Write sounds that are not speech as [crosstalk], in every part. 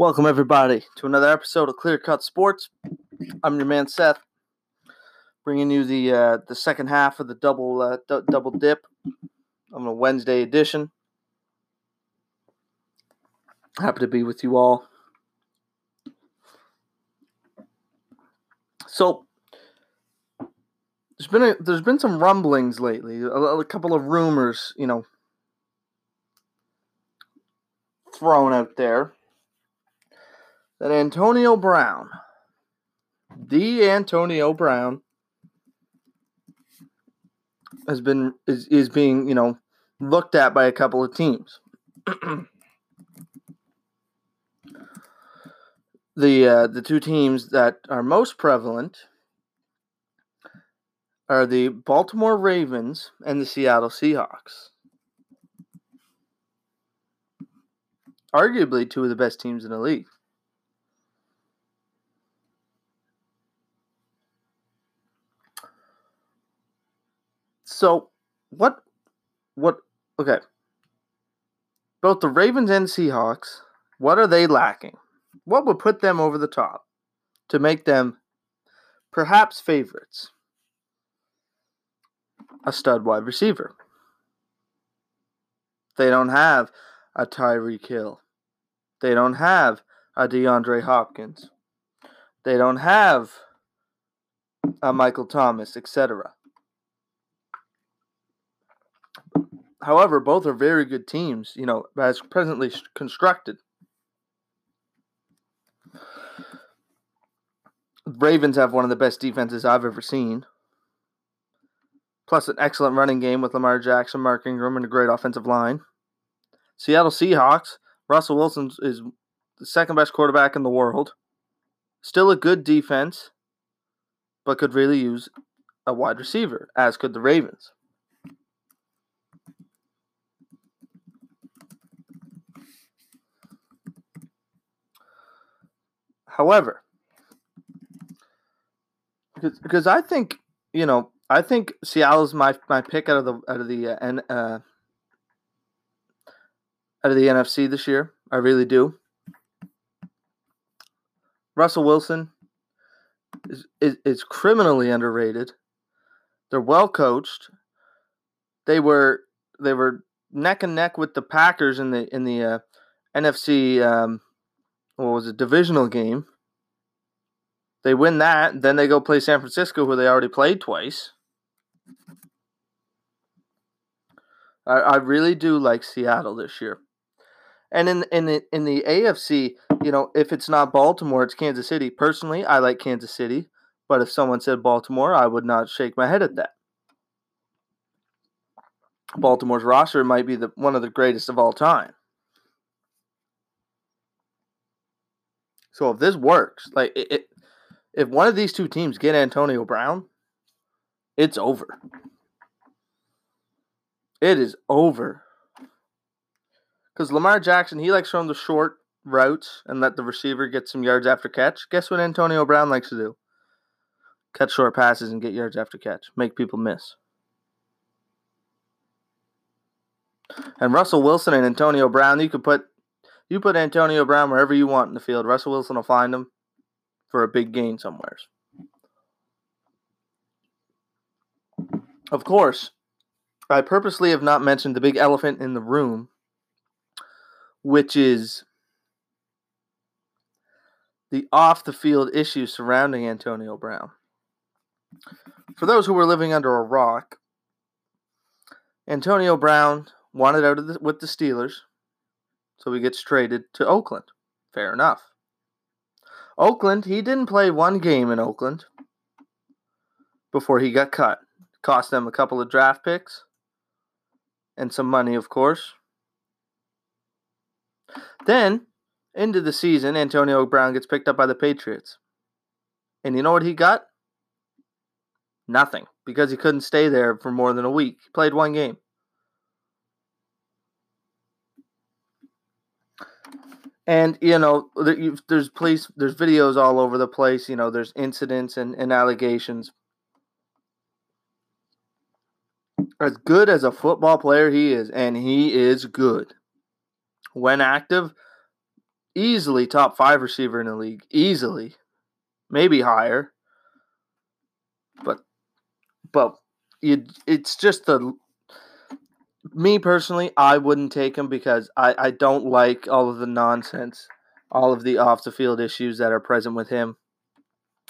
Welcome everybody to another episode of Clear Cut Sports. I'm your man Seth, bringing you the uh, the second half of the double uh, d- double dip on a Wednesday edition. Happy to be with you all. So there's been a, there's been some rumblings lately, a, a couple of rumors, you know, thrown out there that Antonio Brown, the Antonio Brown, has been is, is being you know looked at by a couple of teams. [clears throat] the uh, the two teams that are most prevalent are the Baltimore Ravens and the Seattle Seahawks. Arguably two of the best teams in the league. So, what, what, okay. Both the Ravens and Seahawks, what are they lacking? What would put them over the top to make them perhaps favorites? A stud wide receiver. They don't have a Tyreek Hill. They don't have a DeAndre Hopkins. They don't have a Michael Thomas, etc. However, both are very good teams, you know, as presently constructed. Ravens have one of the best defenses I've ever seen. Plus, an excellent running game with Lamar Jackson, Mark Ingram, and a great offensive line. Seattle Seahawks, Russell Wilson is the second best quarterback in the world. Still a good defense, but could really use a wide receiver, as could the Ravens. However, because because I think you know I think Seattle's my my pick out of the out of the uh, N, uh, out of the NFC this year. I really do. Russell Wilson is, is, is criminally underrated. They're well coached. They were they were neck and neck with the Packers in the in the uh, NFC um, what was a divisional game. They win that, then they go play San Francisco, who they already played twice. I, I really do like Seattle this year. And in in the in the AFC, you know, if it's not Baltimore, it's Kansas City. Personally, I like Kansas City, but if someone said Baltimore, I would not shake my head at that. Baltimore's roster might be the one of the greatest of all time. So if this works, like it, it, if one of these two teams get Antonio Brown, it's over. It is over. Because Lamar Jackson, he likes throwing the short routes and let the receiver get some yards after catch. Guess what Antonio Brown likes to do? Catch short passes and get yards after catch. Make people miss. And Russell Wilson and Antonio Brown, you could put you put Antonio Brown wherever you want in the field. Russell Wilson will find him for a big gain somewheres. Of course, I purposely have not mentioned the big elephant in the room which is the off the field issues surrounding Antonio Brown. For those who were living under a rock, Antonio Brown wanted out the, with the Steelers, so he gets traded to Oakland. Fair enough. Oakland, he didn't play one game in Oakland before he got cut. Cost them a couple of draft picks and some money, of course. Then, into the season, Antonio Brown gets picked up by the Patriots. And you know what he got? Nothing, because he couldn't stay there for more than a week. He played one game. And you know, there's police, there's videos all over the place. You know, there's incidents and, and allegations. As good as a football player he is, and he is good when active, easily top five receiver in the league. Easily. Maybe higher. But but you it's just the me personally, I wouldn't take him because I, I don't like all of the nonsense, all of the off the field issues that are present with him.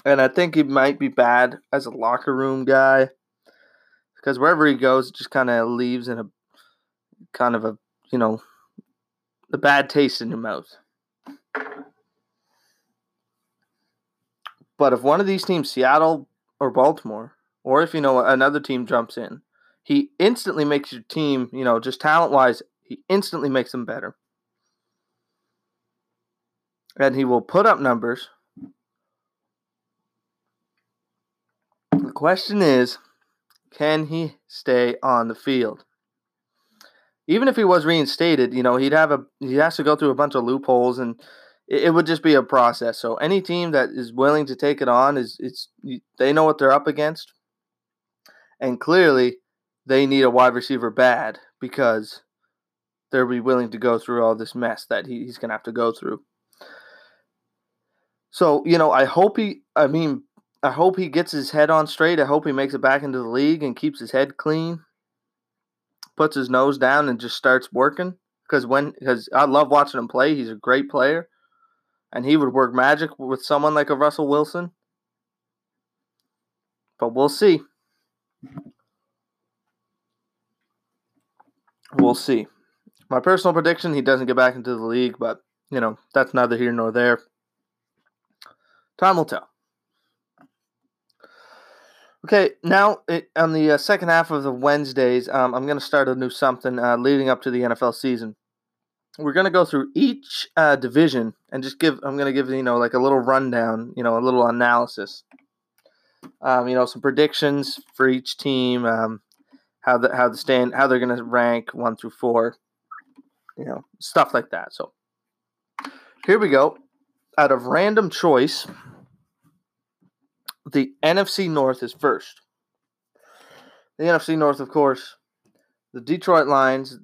And I think he might be bad as a locker room guy because wherever he goes, it just kind of leaves in a kind of a, you know, a bad taste in your mouth. But if one of these teams, Seattle or Baltimore, or if you know another team jumps in, he instantly makes your team, you know, just talent wise, he instantly makes them better. And he will put up numbers. The question is can he stay on the field? Even if he was reinstated, you know, he'd have a he has to go through a bunch of loopholes and it, it would just be a process. So any team that is willing to take it on is it's they know what they're up against. And clearly they need a wide receiver bad because they'll be willing to go through all this mess that he, he's going to have to go through. So, you know, I hope he, I mean, I hope he gets his head on straight. I hope he makes it back into the league and keeps his head clean, puts his nose down and just starts working. Because when, because I love watching him play. He's a great player. And he would work magic with someone like a Russell Wilson. But we'll see. We'll see. My personal prediction: he doesn't get back into the league, but you know that's neither here nor there. Time will tell. Okay, now it, on the uh, second half of the Wednesdays, um, I'm going to start a new something uh, leading up to the NFL season. We're going to go through each uh, division and just give. I'm going to give you know like a little rundown, you know, a little analysis. Um, you know, some predictions for each team. Um, how the how the stand how they're gonna rank one through four, you know, stuff like that. So here we go. Out of random choice, the NFC North is first. The NFC North, of course, the Detroit Lions,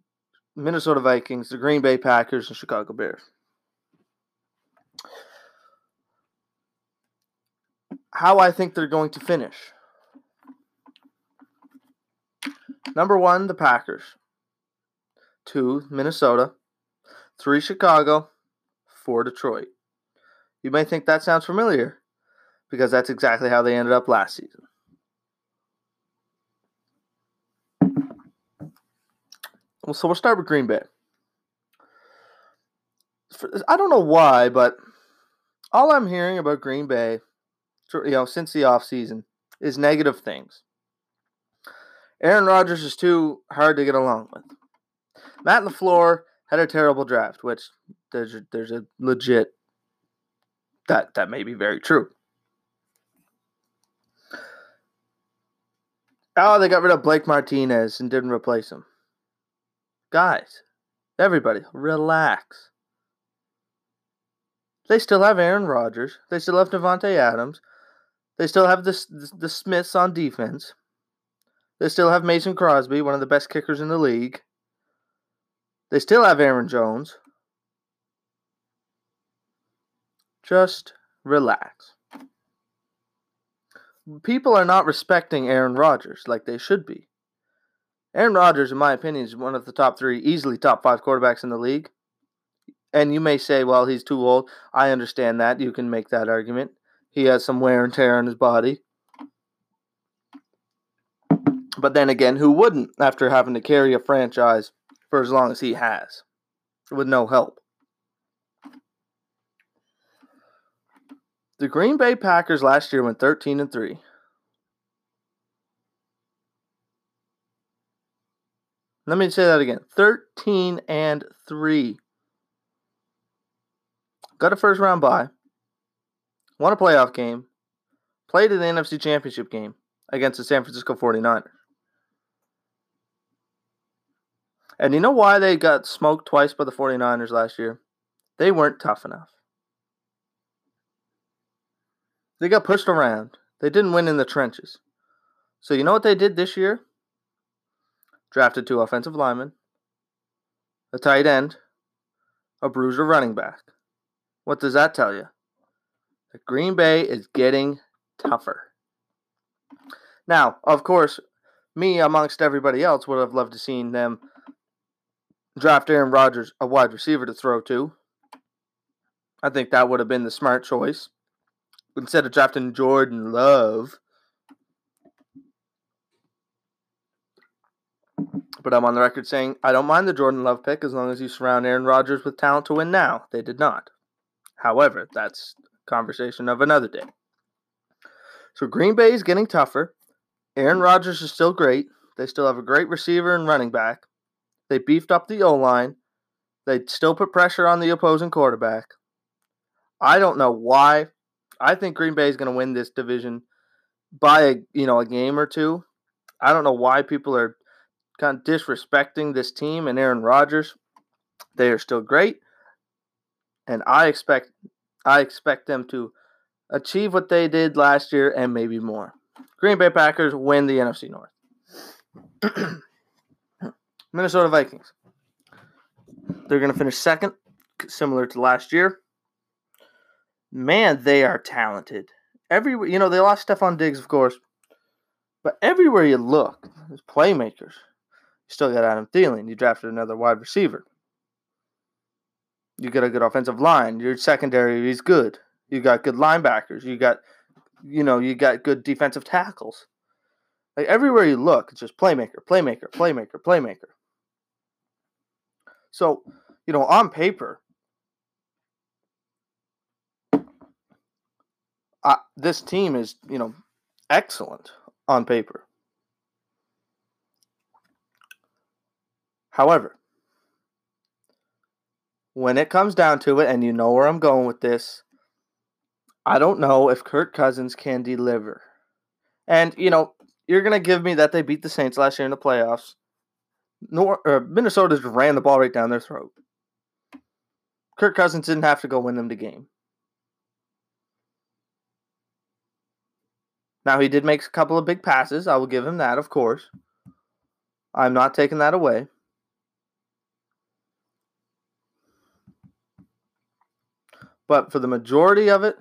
Minnesota Vikings, the Green Bay Packers, and Chicago Bears. How I think they're going to finish. Number one, the Packers. Two, Minnesota. Three, Chicago. Four, Detroit. You may think that sounds familiar because that's exactly how they ended up last season. Well, so we'll start with Green Bay. I don't know why, but all I'm hearing about Green Bay, you know, since the offseason is negative things. Aaron Rodgers is too hard to get along with. Matt LaFleur had a terrible draft, which there's a, there's a legit that that may be very true. Oh, they got rid of Blake Martinez and didn't replace him. Guys, everybody, relax. They still have Aaron Rodgers. They still have Davante Adams. They still have the, the, the Smiths on defense. They still have Mason Crosby, one of the best kickers in the league. They still have Aaron Jones. Just relax. People are not respecting Aaron Rodgers like they should be. Aaron Rodgers, in my opinion, is one of the top three, easily top five quarterbacks in the league. And you may say, well, he's too old. I understand that. You can make that argument. He has some wear and tear on his body. But then again, who wouldn't after having to carry a franchise for as long as he has with no help? The Green Bay Packers last year went 13 and 3. Let me say that again. 13 and 3. Got a first round bye. Won a playoff game. Played in the NFC Championship game against the San Francisco 49ers. And you know why they got smoked twice by the 49ers last year? They weren't tough enough. They got pushed around. They didn't win in the trenches. So you know what they did this year? Drafted two offensive linemen, a tight end, a bruiser running back. What does that tell you? That Green Bay is getting tougher. Now, of course, me amongst everybody else would have loved to seen them draft Aaron Rodgers, a wide receiver to throw to. I think that would have been the smart choice. Instead of drafting Jordan Love. But I'm on the record saying I don't mind the Jordan Love pick as long as you surround Aaron Rodgers with talent to win now. They did not. However, that's conversation of another day. So Green Bay is getting tougher. Aaron Rodgers is still great. They still have a great receiver and running back. They beefed up the O line. They still put pressure on the opposing quarterback. I don't know why. I think Green Bay is going to win this division by a you know a game or two. I don't know why people are kind of disrespecting this team and Aaron Rodgers. They are still great, and I expect I expect them to achieve what they did last year and maybe more. Green Bay Packers win the NFC North. [clears throat] Minnesota Vikings. They're going to finish second, similar to last year. Man, they are talented. Everywhere, you know, they lost Stefon Diggs, of course, but everywhere you look, there's playmakers. You still got Adam Thielen. You drafted another wide receiver. You got a good offensive line. Your secondary is good. You got good linebackers. You got, you know, you got good defensive tackles. Like everywhere you look, it's just playmaker, playmaker, playmaker, playmaker. So, you know, on paper, this team is, you know, excellent on paper. However, when it comes down to it, and you know where I'm going with this, I don't know if Kirk Cousins can deliver. And, you know, you're going to give me that they beat the Saints last year in the playoffs. Nor, uh, or Minnesota just ran the ball right down their throat. Kirk Cousins didn't have to go win them the game. Now, he did make a couple of big passes. I will give him that, of course. I'm not taking that away. But for the majority of it,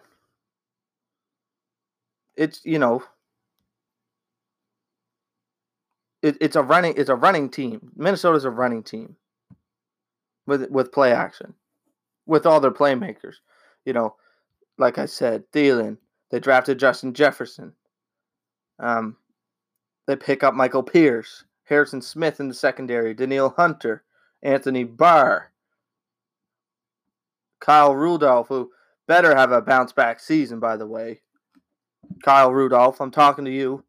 it's, you know, it, it's a running it's a running team. Minnesota's a running team with with play action, with all their playmakers. You know, like I said, Thielen. They drafted Justin Jefferson. Um, they pick up Michael Pierce, Harrison Smith in the secondary, Danielle Hunter, Anthony Barr, Kyle Rudolph, who better have a bounce back season, by the way. Kyle Rudolph, I'm talking to you.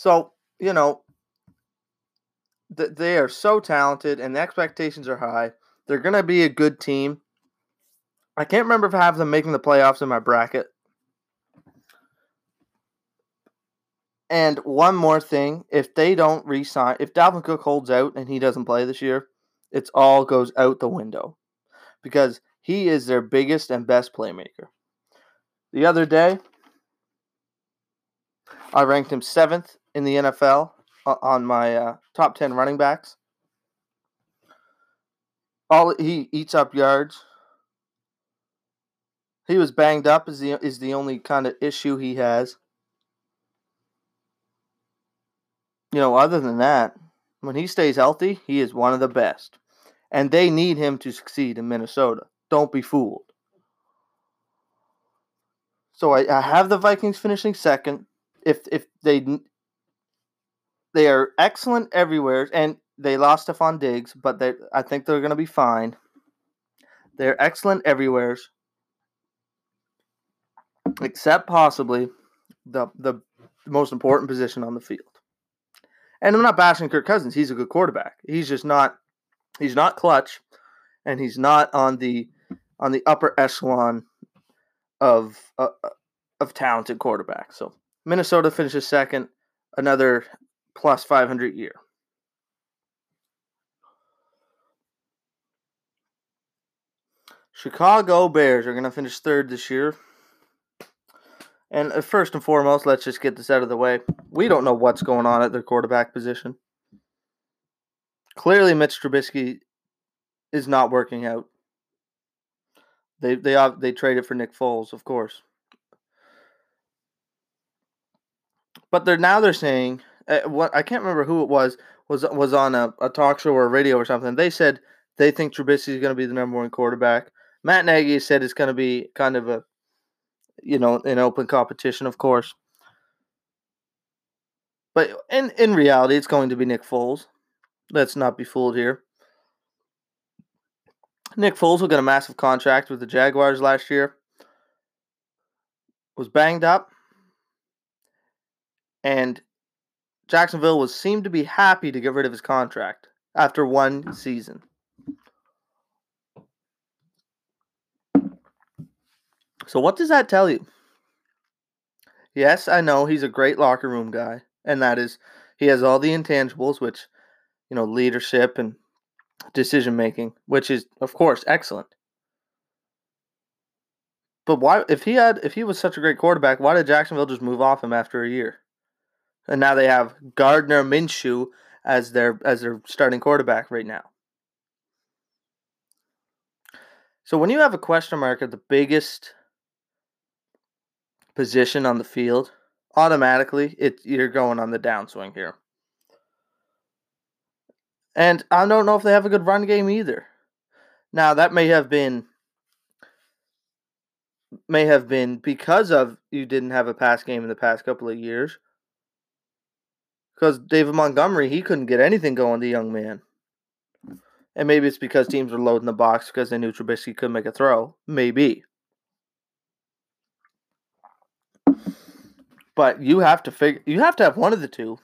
So, you know, th- they are so talented and the expectations are high. They're going to be a good team. I can't remember if I have them making the playoffs in my bracket. And one more thing, if they don't resign, if Dalvin Cook holds out and he doesn't play this year, it's all goes out the window because he is their biggest and best playmaker. The other day, I ranked him seventh in the NFL on my uh, top 10 running backs. All he eats up yards. He was banged up is the is the only kind of issue he has. You know, other than that, when he stays healthy, he is one of the best. And they need him to succeed in Minnesota. Don't be fooled. So I, I have the Vikings finishing second. If if they they are excellent everywhere, and they lost Stefon Diggs, but they I think they're going to be fine. They're excellent everywhere, except possibly the the most important position on the field. And I'm not bashing Kirk Cousins; he's a good quarterback. He's just not he's not clutch, and he's not on the on the upper echelon of uh, of talented quarterbacks. So Minnesota finishes second, another plus 500 year. Chicago Bears are going to finish third this year. And uh, first and foremost, let's just get this out of the way. We don't know what's going on at their quarterback position. Clearly, Mitch Trubisky is not working out. They they they traded for Nick Foles, of course. But they're now they're saying uh, what I can't remember who it was was was on a, a talk show or radio or something. They said they think Trubisky is going to be the number one quarterback. Matt Nagy said it's going to be kind of a you know an open competition, of course. But in in reality, it's going to be Nick Foles. Let's not be fooled here. Nick Foles will get a massive contract with the Jaguars last year. Was banged up, and Jacksonville was seemed to be happy to get rid of his contract after one season. So what does that tell you? Yes, I know he's a great locker room guy, and that is he has all the intangibles, which you know, leadership and decision making, which is of course excellent. But why if he had if he was such a great quarterback, why did Jacksonville just move off him after a year? And now they have Gardner Minshew as their as their starting quarterback right now. So when you have a question mark at the biggest position on the field, automatically it you're going on the downswing here. And I don't know if they have a good run game either. Now that may have been may have been because of you didn't have a pass game in the past couple of years. Because David Montgomery, he couldn't get anything going, the young man. And maybe it's because teams were loading the box because they knew Trubisky couldn't make a throw. Maybe. But you have to figure you have to have one of the two.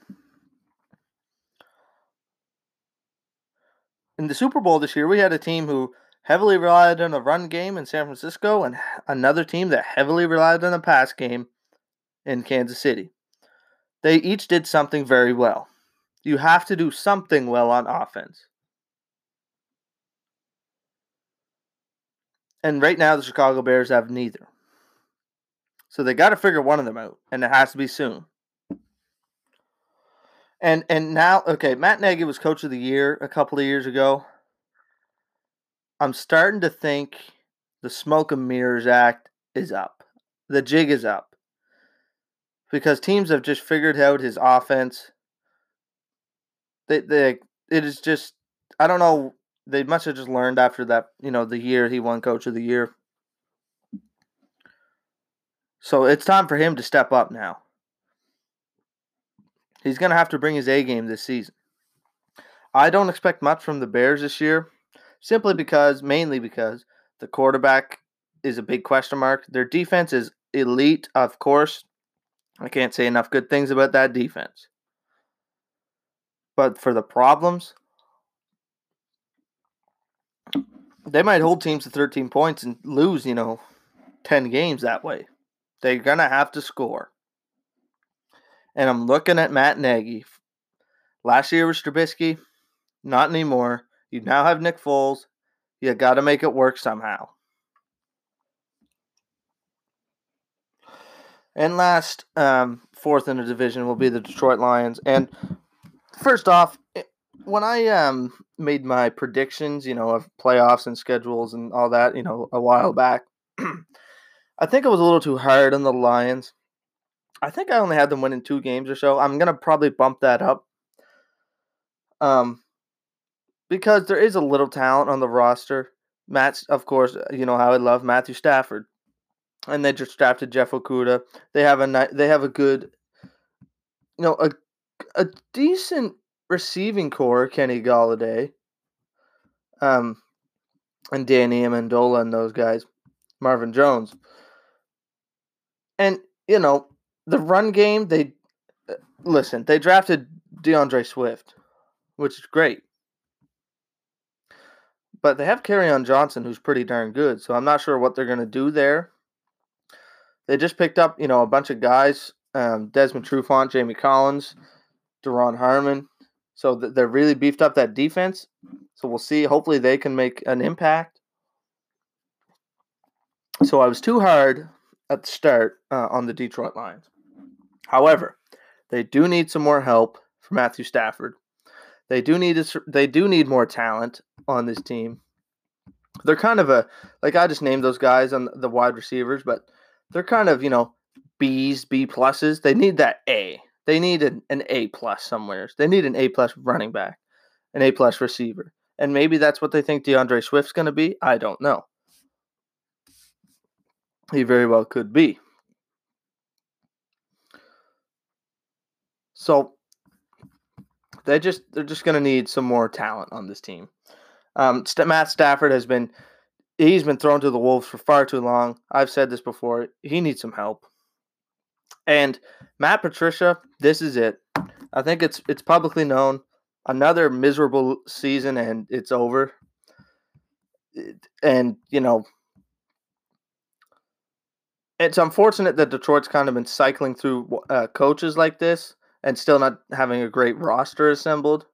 in the Super Bowl this year, we had a team who heavily relied on a run game in San Francisco and another team that heavily relied on a pass game in Kansas City. They each did something very well. You have to do something well on offense. And right now, the Chicago Bears have neither. So they got to figure one of them out, and it has to be soon. And and now, okay, Matt Nagy was coach of the year a couple of years ago. I'm starting to think the smoke and mirrors act is up. The jig is up. Because teams have just figured out his offense. They they it is just I don't know, they must have just learned after that, you know, the year he won coach of the year. So it's time for him to step up now. He's going to have to bring his A game this season. I don't expect much from the Bears this year, simply because, mainly because, the quarterback is a big question mark. Their defense is elite, of course. I can't say enough good things about that defense. But for the problems, they might hold teams to 13 points and lose, you know, 10 games that way. They're going to have to score and I'm looking at Matt Nagy. Last year was Trubisky, not anymore. You now have Nick Foles. You got to make it work somehow. And last, um, fourth in the division will be the Detroit Lions. And first off, eh, when I um, made my predictions, you know, of playoffs and schedules and all that, you know, a while back, [clears throat] I think I was a little too hard on the Lions. I think I only had them winning two games or so. I'm gonna probably bump that up. Um, because there is a little talent on the roster. Matt's, of course, you know how I love Matthew Stafford, and they just drafted Jeff Okudah. They have a they have a good, you know, a a decent receiving core. Kenny Golladay, um, and Danny Amendola and those guys, Marvin Jones, and you know the run game, they uh, listen. They drafted D'Andre Swift, which is great, but they have Kerryon Johnson, who's pretty darn good. So I'm not sure what they're gonna do there. They just picked up, you know, a bunch of guys: um, Desmond Trufant, Jamie Collins, Duron Harmon. So they're really beefed up that defense. So we'll see. Hopefully, they can make an impact. So I was too hard at the start uh, on the Detroit Lions. However, they do need some more help for Matthew Stafford. They do need a, they do need more talent on this team. They're kind of a like I just named those guys on the wide receivers, but they're kind of you know B's, B pluses. They need that A. They need an, an A plus somewhere. They need an A plus running back, an A plus receiver, and maybe that's what they think D'Andre Swift's going to be. I don't know. He very well could be. So they just they're just going to need some more talent on this team. Um, Matt Stafford has been he's been thrown to the wolves for far too long. I've said this before. He needs some help. And Matt Patricia, this is it. I think it's it's publicly known. Another miserable season and it's over. And you know, it's unfortunate that Detroit's kind of been cycling through uh, coaches like this and still not having a great roster assembled.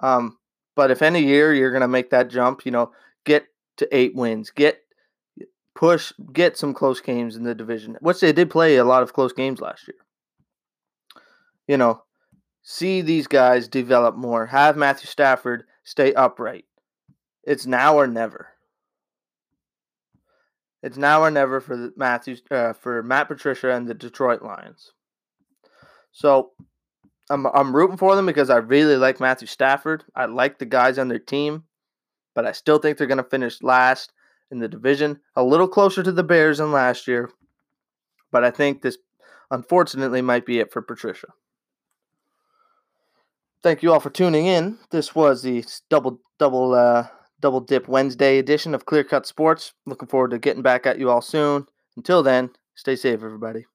Um, but if any year you're going to make that jump, you know, get to eight wins, get push, get some close games in the division, which they did play a lot of close games last year. You know, see these guys develop more. Have Matthew Stafford stay upright. It's now or never. It's now or never for Matthew uh, for Matt Patricia and the Detroit Lions. So I'm I'm rooting for them because I really like Matthew Stafford. I like the guys on their team, but I still think they're going to finish last in the division, a little closer to the Bears than last year. But I think this unfortunately might be it for Patricia. Thank you all for tuning in. This was the double double uh, double dip Wednesday edition of Clear Cut Sports. Looking forward to getting back at you all soon. Until then, stay safe, everybody.